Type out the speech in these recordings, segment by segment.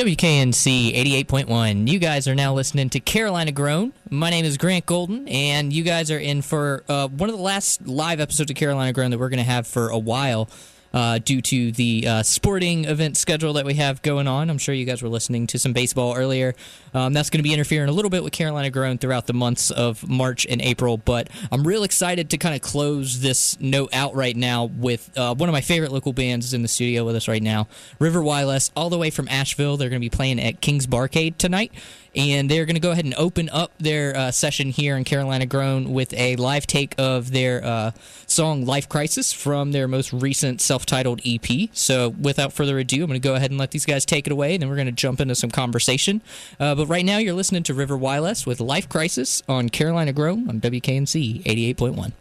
WKNC 88.1. You guys are now listening to Carolina Grown. My name is Grant Golden, and you guys are in for uh, one of the last live episodes of Carolina Grown that we're going to have for a while uh, due to the uh, sporting event schedule that we have going on. I'm sure you guys were listening to some baseball earlier. Um, that's going to be interfering a little bit with Carolina Grown throughout the months of March and April, but I'm real excited to kind of close this note out right now with uh, one of my favorite local bands is in the studio with us right now, River Whyless, all the way from Asheville. They're going to be playing at King's Barcade tonight and they're going to go ahead and open up their uh, session here in Carolina Grown with a live take of their uh, song Life Crisis from their most recent self titled EP. So, without further ado, I'm going to go ahead and let these guys take it away, and then we're going to jump into some conversation. Uh, but right now, you're listening to River Whyless with Life Crisis on Carolina Grown on WKNC 88.1.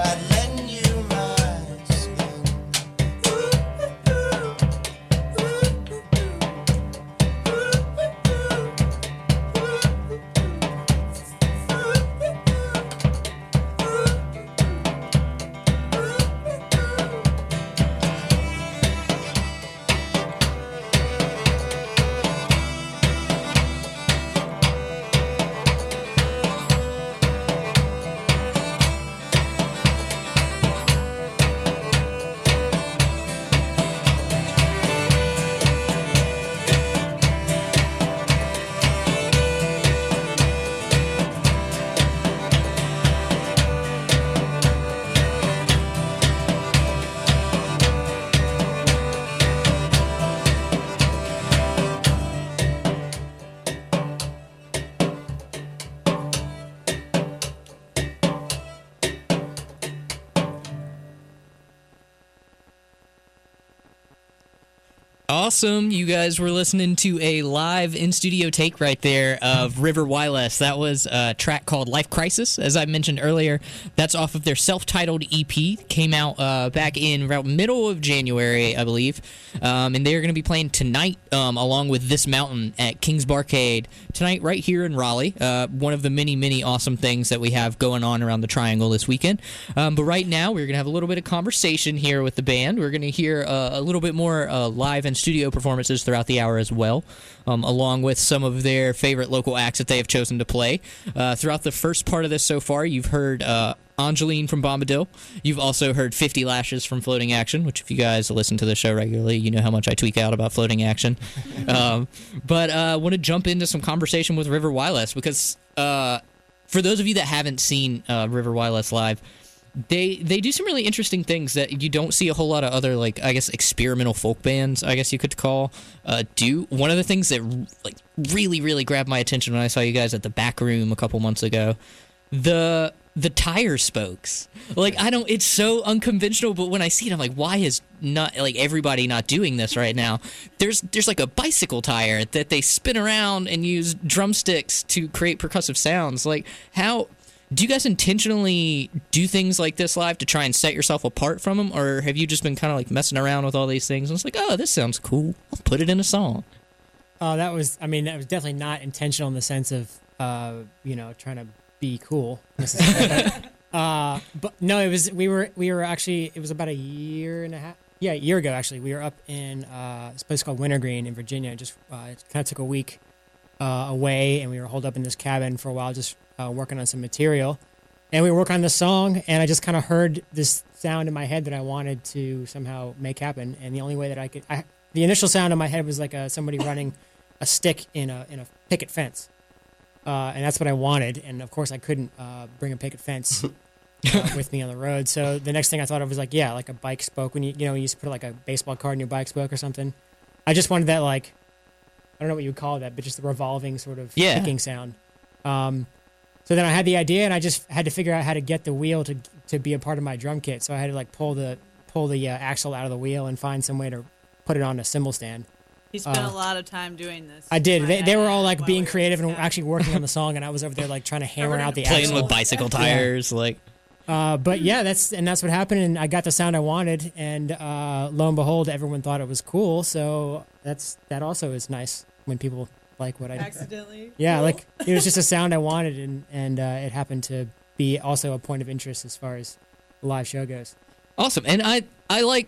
at Awesome. You guys were listening to a live in studio take right there of River Whyless. That was a track called Life Crisis, as I mentioned earlier. That's off of their self titled EP. Came out uh, back in about middle of January, I believe. Um, and they're going to be playing tonight um, along with This Mountain at King's Barcade tonight, right here in Raleigh. Uh, one of the many, many awesome things that we have going on around the Triangle this weekend. Um, but right now, we're going to have a little bit of conversation here with the band. We're going to hear uh, a little bit more uh, live and studio performances throughout the hour as well, um, along with some of their favorite local acts that they have chosen to play. Uh, throughout the first part of this so far, you've heard uh, Angeline from Bombadil. You've also heard 50 Lashes from Floating Action, which, if you guys listen to the show regularly, you know how much I tweak out about Floating Action. um, but I uh, want to jump into some conversation with River Whyless because uh, for those of you that haven't seen uh, River Whyless live, they they do some really interesting things that you don't see a whole lot of other like I guess experimental folk bands I guess you could call uh, do. One of the things that like really really grabbed my attention when I saw you guys at the back room a couple months ago, the the tire spokes. Like I don't it's so unconventional, but when I see it I'm like why is not like everybody not doing this right now? There's there's like a bicycle tire that they spin around and use drumsticks to create percussive sounds. Like how do you guys intentionally do things like this live to try and set yourself apart from them or have you just been kind of like messing around with all these things and it's like oh this sounds cool i'll put it in a song Oh, that was. I mean, that was definitely not intentional in the sense of, uh, you know, trying to be cool. necessarily. uh, but no, it was. We were. We were actually. It was about a year and a half. Yeah, a year ago actually. We were up in uh, this place called Wintergreen in Virginia. Just uh, it kind of took a week uh, away, and we were holed up in this cabin for a while, just uh, working on some material. And we were working on this song, and I just kind of heard this sound in my head that I wanted to somehow make happen. And the only way that I could, I, the initial sound in my head was like a, somebody running a stick in a in a picket fence, uh, and that's what I wanted. And of course, I couldn't uh, bring a picket fence uh, with me on the road. So the next thing I thought of was like, yeah, like a bike spoke. When you you know you used to put like a baseball card in your bike spoke or something. I just wanted that like, I don't know what you would call that, but just the revolving sort of Yeah. ticking sound. Um, so then I had the idea, and I just had to figure out how to get the wheel to to be a part of my drum kit. So I had to like pull the pull the uh, axle out of the wheel and find some way to put it on a cymbal stand. He spent Uh, a lot of time doing this. I did. They, they were all like being creative and discussing. actually working on the song, and I was over there like trying to hammer out the playing axle. with bicycle tires like Uh, but yeah, that's and that's what happened, and I got the sound I wanted, and uh, lo and behold, everyone thought it was cool. So that's that also is nice when people like what I do. accidentally. Yeah, Cool. like it was just a sound I wanted, and and uh, it happened to be also a point of interest as far as the live show goes. awesome and i i like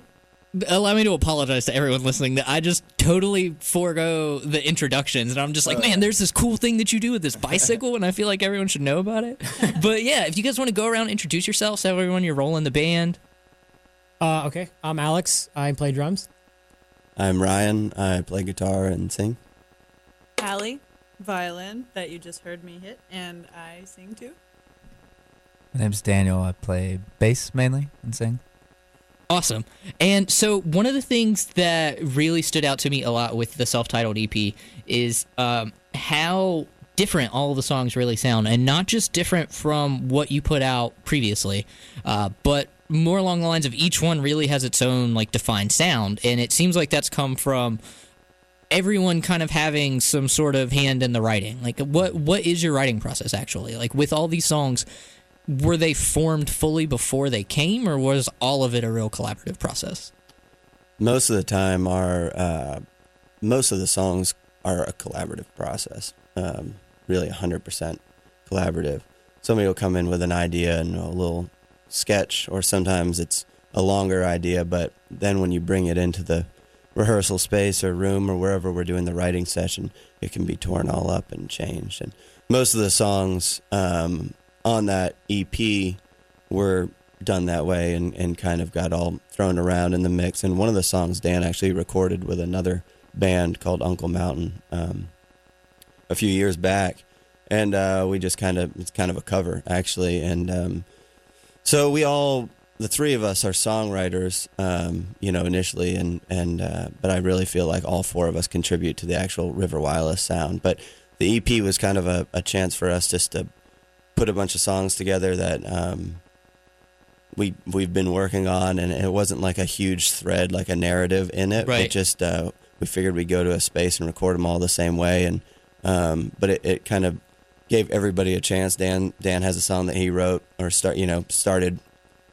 allow me to apologize to everyone listening that i just totally forego the introductions and i'm just like man there's this cool thing that you do with this bicycle and i feel like everyone should know about it but yeah if you guys want to go around and introduce yourselves tell everyone you're rolling the band Uh, okay, I'm Alex. I play drums. I'm Ryan. I play guitar and sing. Hallie, violin that you just heard me hit, and I sing too. My name's Daniel. I play bass mainly and sing. Awesome. And so one of the things that really stood out to me a lot with the self-titled EP is um, how different all of the songs really sound, and not just different from what you put out previously, uh, but more along the lines of each one really has its own like defined sound, and it seems like that's come from everyone kind of having some sort of hand in the writing. Like, what what is your writing process actually? Like with all these songs, were they formed fully before they came, or was all of it a real collaborative process? Most of the time, our uh, most of the songs are a collaborative process. Um, really, 100% collaborative. Somebody will come in with an idea and a little sketch, or sometimes it's a longer idea. But then when you bring it into the rehearsal space or room or wherever we're doing the writing session, it can be torn all up and changed. And most of the songs um, on that EP were done that way and, and kind of got all thrown around in the mix. And one of the songs Dan actually recorded with another band called Uncle Mountain um, a few years back. And uh, we just kind of, it's kind of a cover actually. And um, so we all, the three of us are songwriters, um, you know, initially. And, and uh, but I really feel like all four of us contribute to the actual River Whyless sound. But the EP was kind of a, a chance for us just to put a bunch of songs together that um, we we've been working on, and it wasn't like a huge thread, like a narrative in it. Right. But just uh, we figured we'd go to a space and record them all the same way. And um, but it, it kind of gave everybody a chance. Dan Dan has a song that he wrote or start you know started.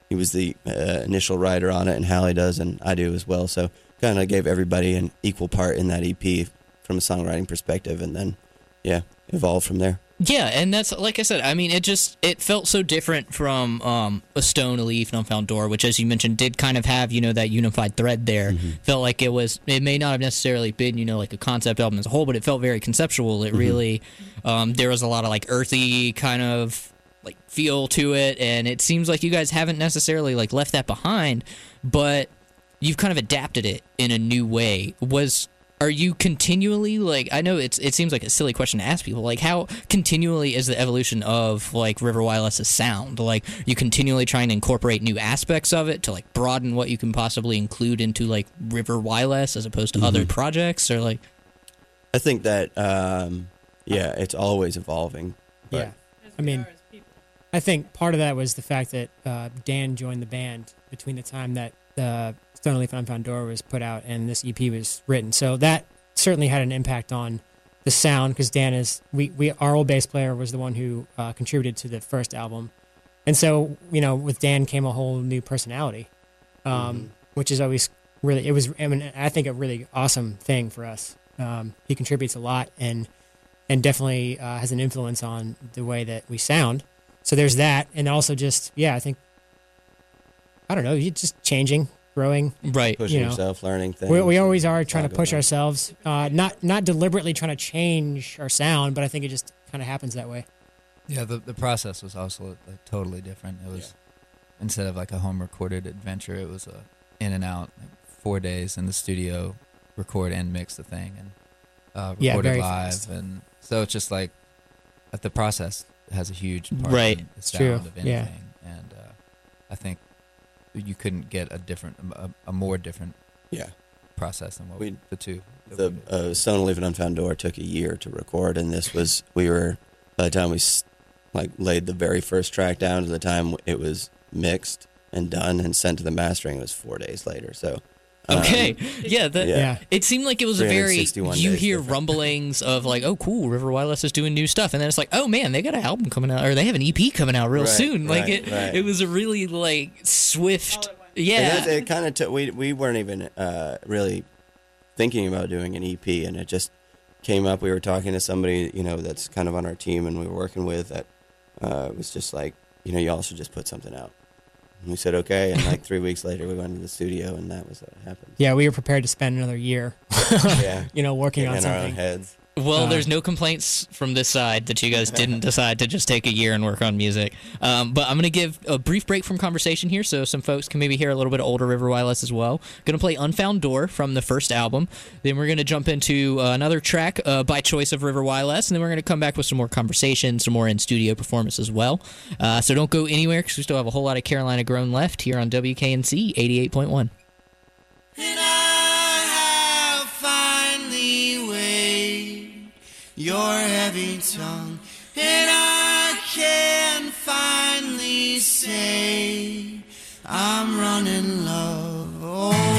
He was the uh, initial writer on it, and Hallie does, and I do as well. So kind of gave everybody an equal part in that EP from a songwriting perspective, and then yeah, evolved from there. Yeah, and that's like I said. I mean, it just it felt so different from um, a stone, a leaf, an unfound door, which, as you mentioned, did kind of have you know that unified thread there. Felt like it was. It may not have necessarily been you know like a concept album as a whole, but it felt very conceptual. It really um, there was a lot of like earthy kind of like feel to it, and it seems like you guys haven't necessarily like left that behind, but you've kind of adapted it in a new way. Was are you continually like I know it's it seems like a silly question to ask people like how continually is the evolution of like River Whyless's sound like you continually trying to incorporate new aspects of it to like broaden what you can possibly include into like River Whyless as opposed to other projects or like I think that um, yeah, it's always evolving. But yeah. I mean, I think part of that was the fact that uh, Dan joined the band between the time that uh, Stone Leaf Door was put out and this EP was written. So that certainly had an impact on the sound because Dan is we, we our old bass player was the one who uh, contributed to the first album, and so you know with Dan came a whole new personality, um, which is always really it was I mean I think a really awesome thing for us. Um, he contributes a lot and and definitely uh, has an influence on the way that we sound. So there's that, and also just yeah, I think I don't know, you just changing, growing. right pushing you know, yourself, learning things. We, we always are trying to push on. ourselves, uh, not not deliberately trying to change our sound, but I think it just kind of happens that way. Yeah, the the process was also like totally different. It was instead of like a home recorded adventure, it was a in and out, like four days in the studio, record and mix the thing, and uh, Yeah, record it live, fast. and so it's just like the process has a huge part Right. in the sound true, of anything, yeah. and uh, I think you couldn't get a different, a, a more different Yeah, process than what We- the two. the we did. uh, Stone Leaf and Unfound Door took a year to record, and this was we were by the time we like laid the very first track down to the time it was mixed and done and sent to the mastering it was four days later. So um, okay yeah that yeah. Yeah. It seemed like it was a very you hear different. rumblings of like, oh cool, River Whyless is doing new stuff, and then it's like, oh man, they got an album coming out, or they have an EP coming out real Right, soon. Like right, it, right. it was a really like swift, yeah, It, it kind of took. We we weren't even uh, really thinking about doing an EP, and it just came up. We were talking to somebody, you know, that's kind of on our team, and we were working with that uh, was just like, you know, y'all should just put something out. And we said okay, and like three weeks later, we went to the studio, and that was what happened. Yeah, we were prepared to spend another year, Yeah, you know, working in on our own something. heads. Well, Uh, there's no complaints from this side that you guys didn't decide to just take a year and work on music. Um, but I'm going to give a brief break from conversation here so some folks can maybe hear a little bit of older River Whyless as well. Going to play Unfound Door from the first album. Then we're going to jump into uh, another track uh, by choice of River Whyless. And then we're going to come back with some more conversation, some more in studio performance as well. Uh, so don't go anywhere because we still have a whole lot of Carolina Grown left here on WKNC 88.1. your heavy tongue, and I can finally say I'm running low.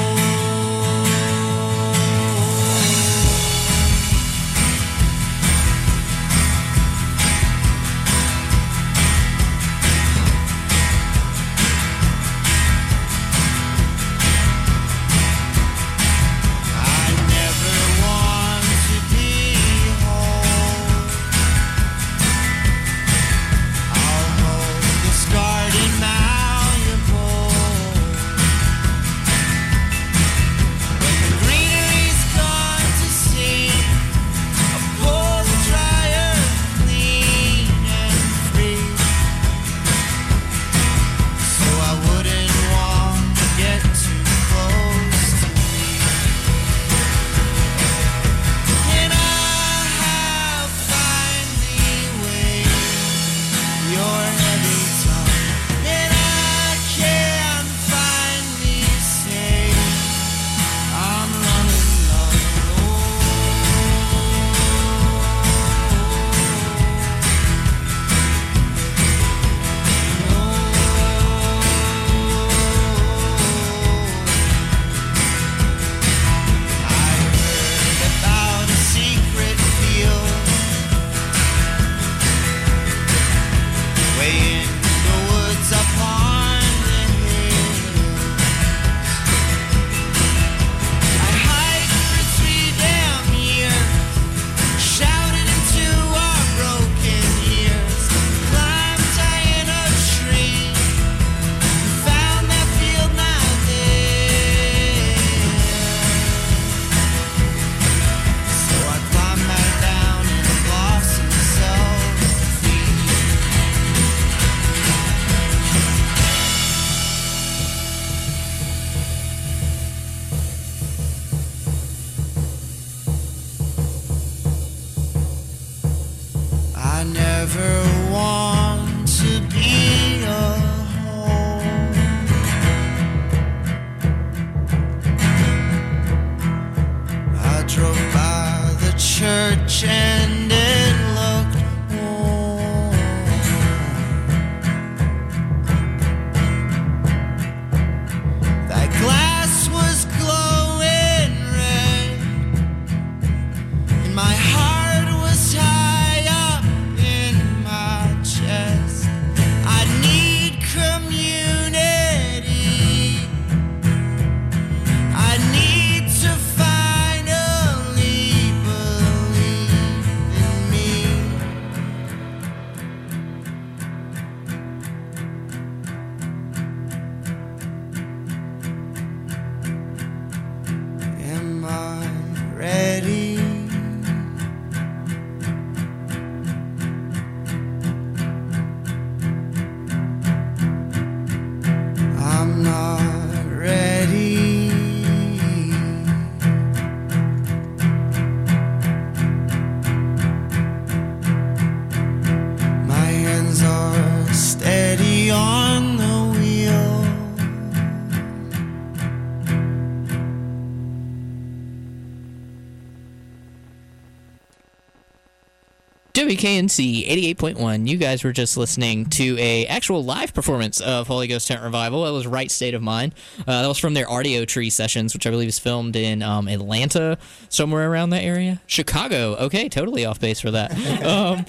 WKNC 88.1. You guys were just listening to a actual live performance of Holy Ghost Tent Revival. That was Right State of Mind. Uh, that was from their Audio Tree sessions, which I believe is filmed in um, Atlanta, somewhere around that area. Chicago. Okay, totally off base for that. um,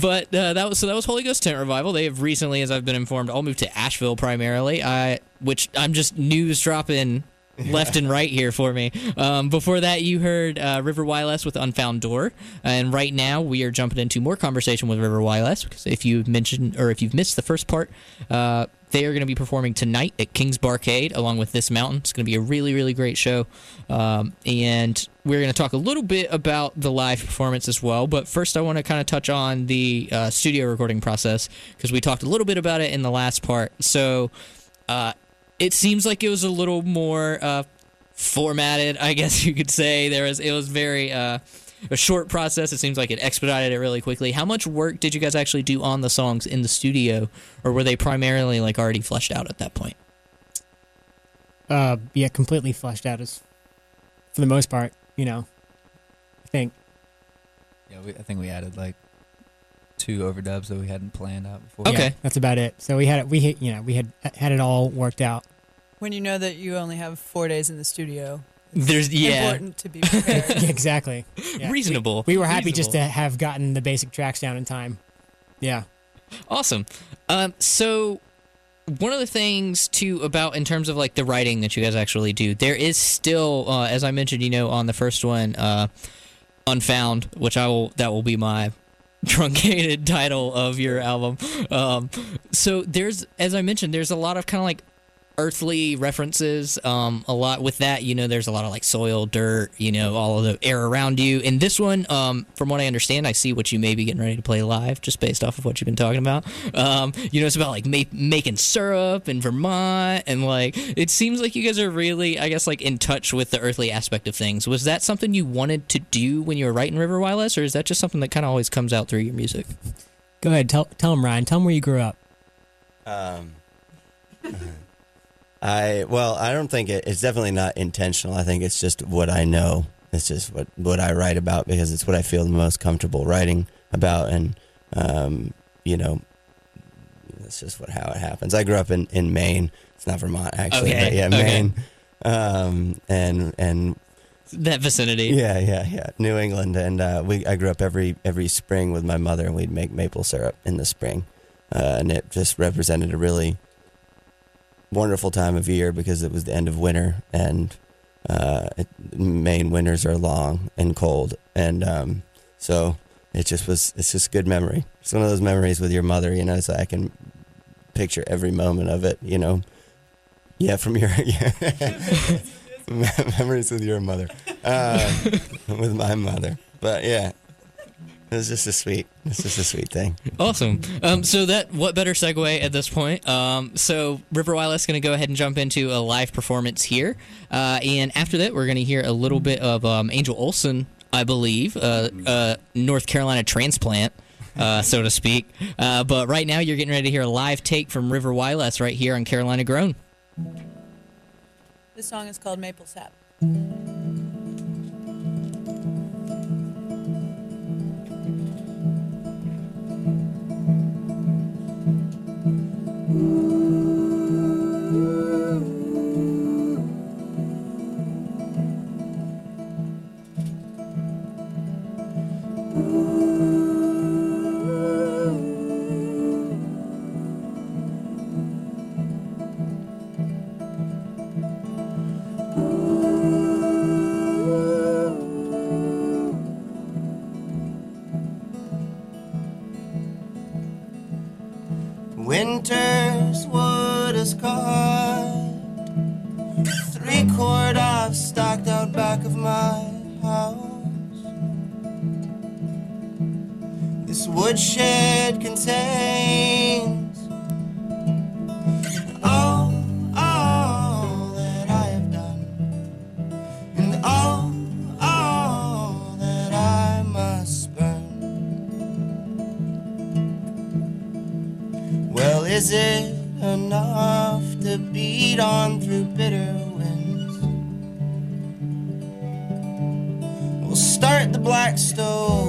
but uh, that was so that was Holy Ghost Tent Revival. They have recently, as I've been informed, all moved to Asheville primarily. I which I'm just news dropping left and right here for me. Um, before that, you heard uh, River Whyless with Unfound Door, and right now we are jumping into more conversation with River Whyless because if you mentioned or if you've missed the first part, uh, they are going to be performing tonight at King's Barcade along with This Mountain. It's going to be a really really great show, um, and we're going to talk a little bit about the live performance as well. But first, I want to kind of touch on the uh, studio recording process because we talked a little bit about it in the last part. So. Uh, it seems like it was a little more uh, formatted, I guess you could say. There was it was very uh, a short process. It seems like it expedited it really quickly. How much work did you guys actually do on the songs in the studio, or were they primarily like already fleshed out at that point? Uh, yeah, completely fleshed out as for the most part. You know, I think. Yeah, we, I think we added like two overdubs that we hadn't planned out before. Okay. Yeah, that's about it. So we had it. We hit. You know, we had had it all worked out. When you know that you only have four days in the studio, There's yeah, important to be prepared. Yeah, exactly. Yeah. reasonable. We were happy just to have gotten the basic tracks down in time. Yeah. Awesome. Um, so one of the things too about in terms of like the writing that you guys actually do, there is still, uh, as I mentioned, you know, on the first one, uh, Unfound, which I will that will be my truncated title of your album. Um, so there's, as I mentioned, there's a lot of kind of like earthly references um a lot with that you know there's a lot of like soil dirt you know all of the air around you in this one um from what i understand i see what you may be getting ready to play live just based off of what you've been talking about um you know it's about like ma- making syrup in vermont and like it seems like you guys are really i guess like in touch with the earthly aspect of things was that something you wanted to do when you were writing river whyless or is that just something that kind of always comes out through your music Go ahead. Tell tell him Ryan. Tell him where you grew up. Um, I well, I don't think it, it's definitely not intentional. I think it's just what I know. It's just what what I write about because it's what I feel the most comfortable writing about, and um, you know, it's just what how it happens. I grew up in in Maine. It's not Vermont actually, Okay, but yeah, okay. Maine. Um, and and that vicinity yeah, yeah, yeah. New England, and uh, we I grew up every every spring with my mother, and we'd make maple syrup in the spring, uh, and it just represented a really wonderful time of year because it was the end of winter, and uh, Maine winters are long and cold, and um, so it just was. It's just a good memory. It's one of those memories with your mother, you know. So I can picture every moment of it, you know. Yeah, from your memories with your mother, um, with my mother. But yeah, it is just a sweet. It's just a sweet thing. Awesome. Um, so that what better segue at this point? Um, so River Whyless is going to go ahead and jump into a live performance here, uh, and after that, we're going to hear a little bit of um, Angel Olsen, I believe, uh, uh, North Carolina transplant. Uh, so to speak. Uh, but right now, you're getting ready to hear a live take from River Whyless right here on Carolina Grown. This song is called Maple Sap. Is it enough to beat on through bitter winds? We'll start the black stove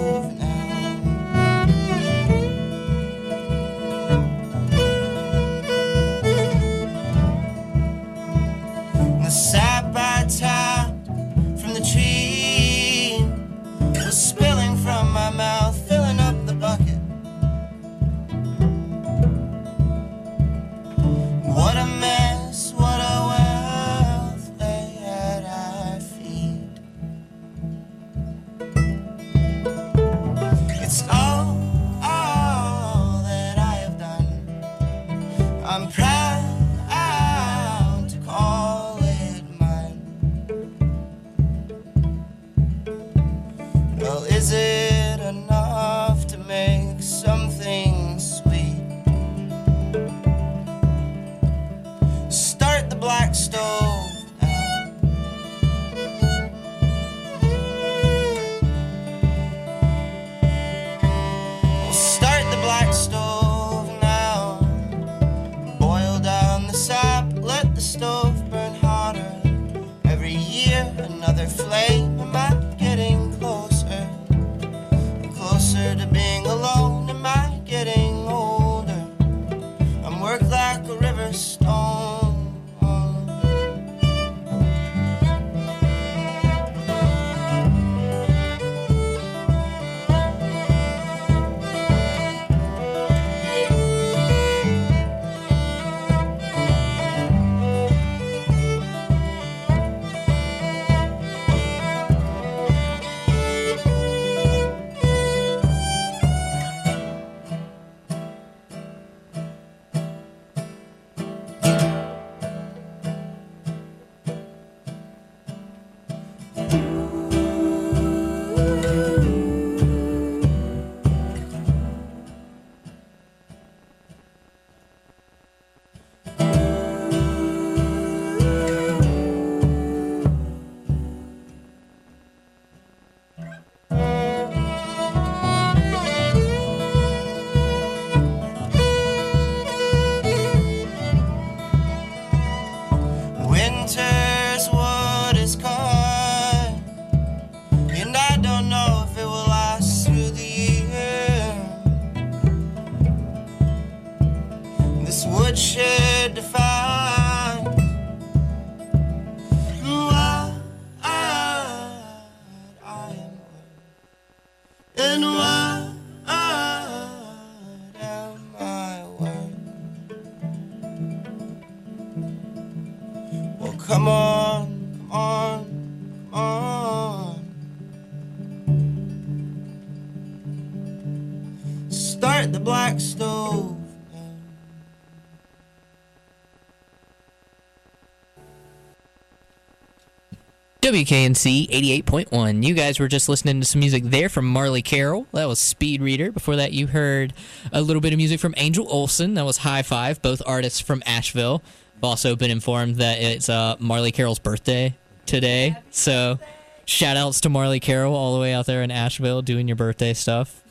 WKNC 88.1. You guys were just listening to some music there from Marley Carroll. That was Speed Reader. Before that, you heard a little bit of music from Angel Olsen. That was High Five, both artists from Asheville. I've also been informed that it's uh, Marley Carroll's birthday today. So, shout outs to Marley Carroll all the way out there in Asheville doing your birthday stuff.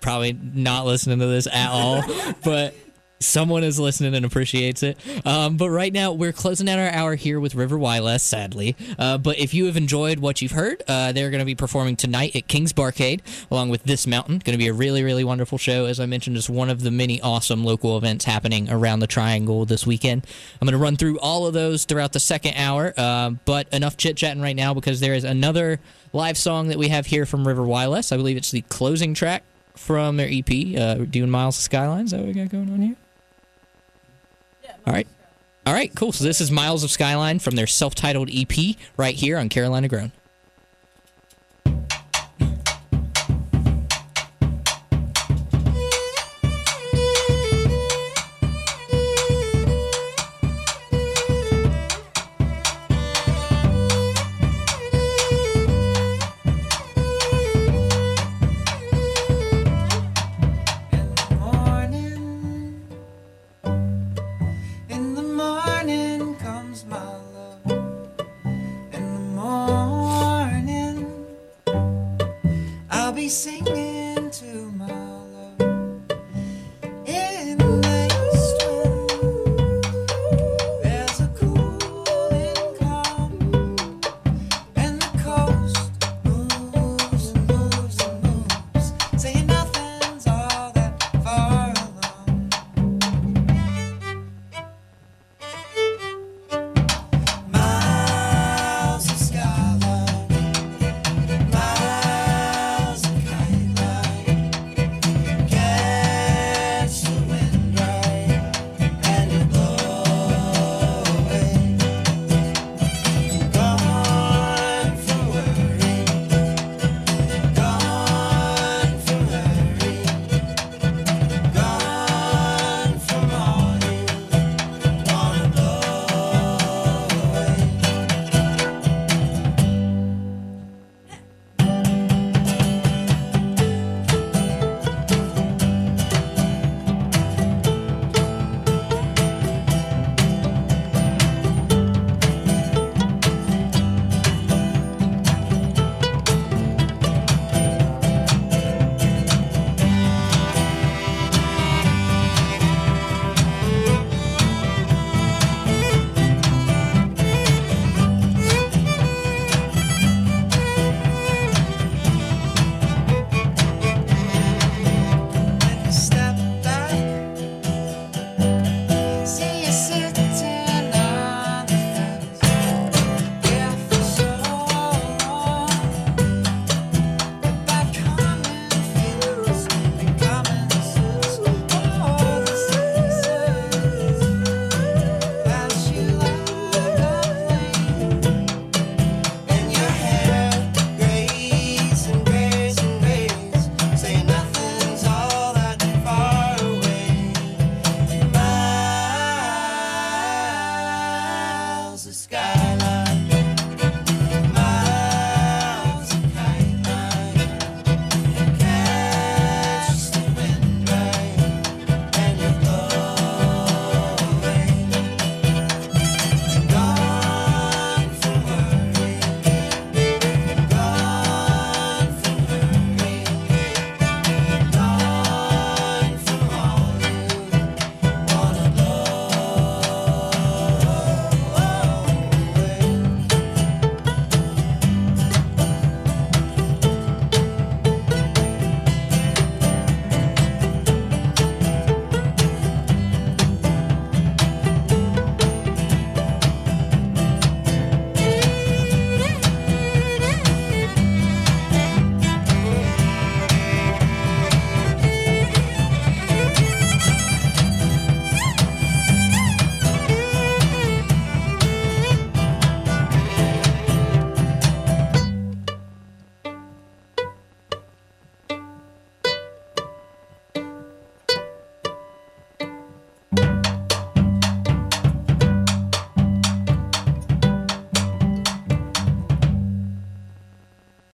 Probably not listening to this at all, but someone is listening and appreciates it. Um, but right now, we're closing out our hour here with River Whyless, sadly. Uh, but if you have enjoyed what you've heard, uh, they're going to be performing tonight at King's Barcade along with This Mountain. Going to be a really, really wonderful show. As I mentioned, just one of the many awesome local events happening around the Triangle this weekend. I'm going to run through all of those throughout the second hour. Uh, but enough chit chatting right now because there is another live song that we have here from River Whyless. I believe it's the closing track from their EP, uh, doing Miles of Skylines. Is that what we got going on here? All right. All right, cool. So this is Miles of Skyline from their self-titled EP right here on Carolina Grown.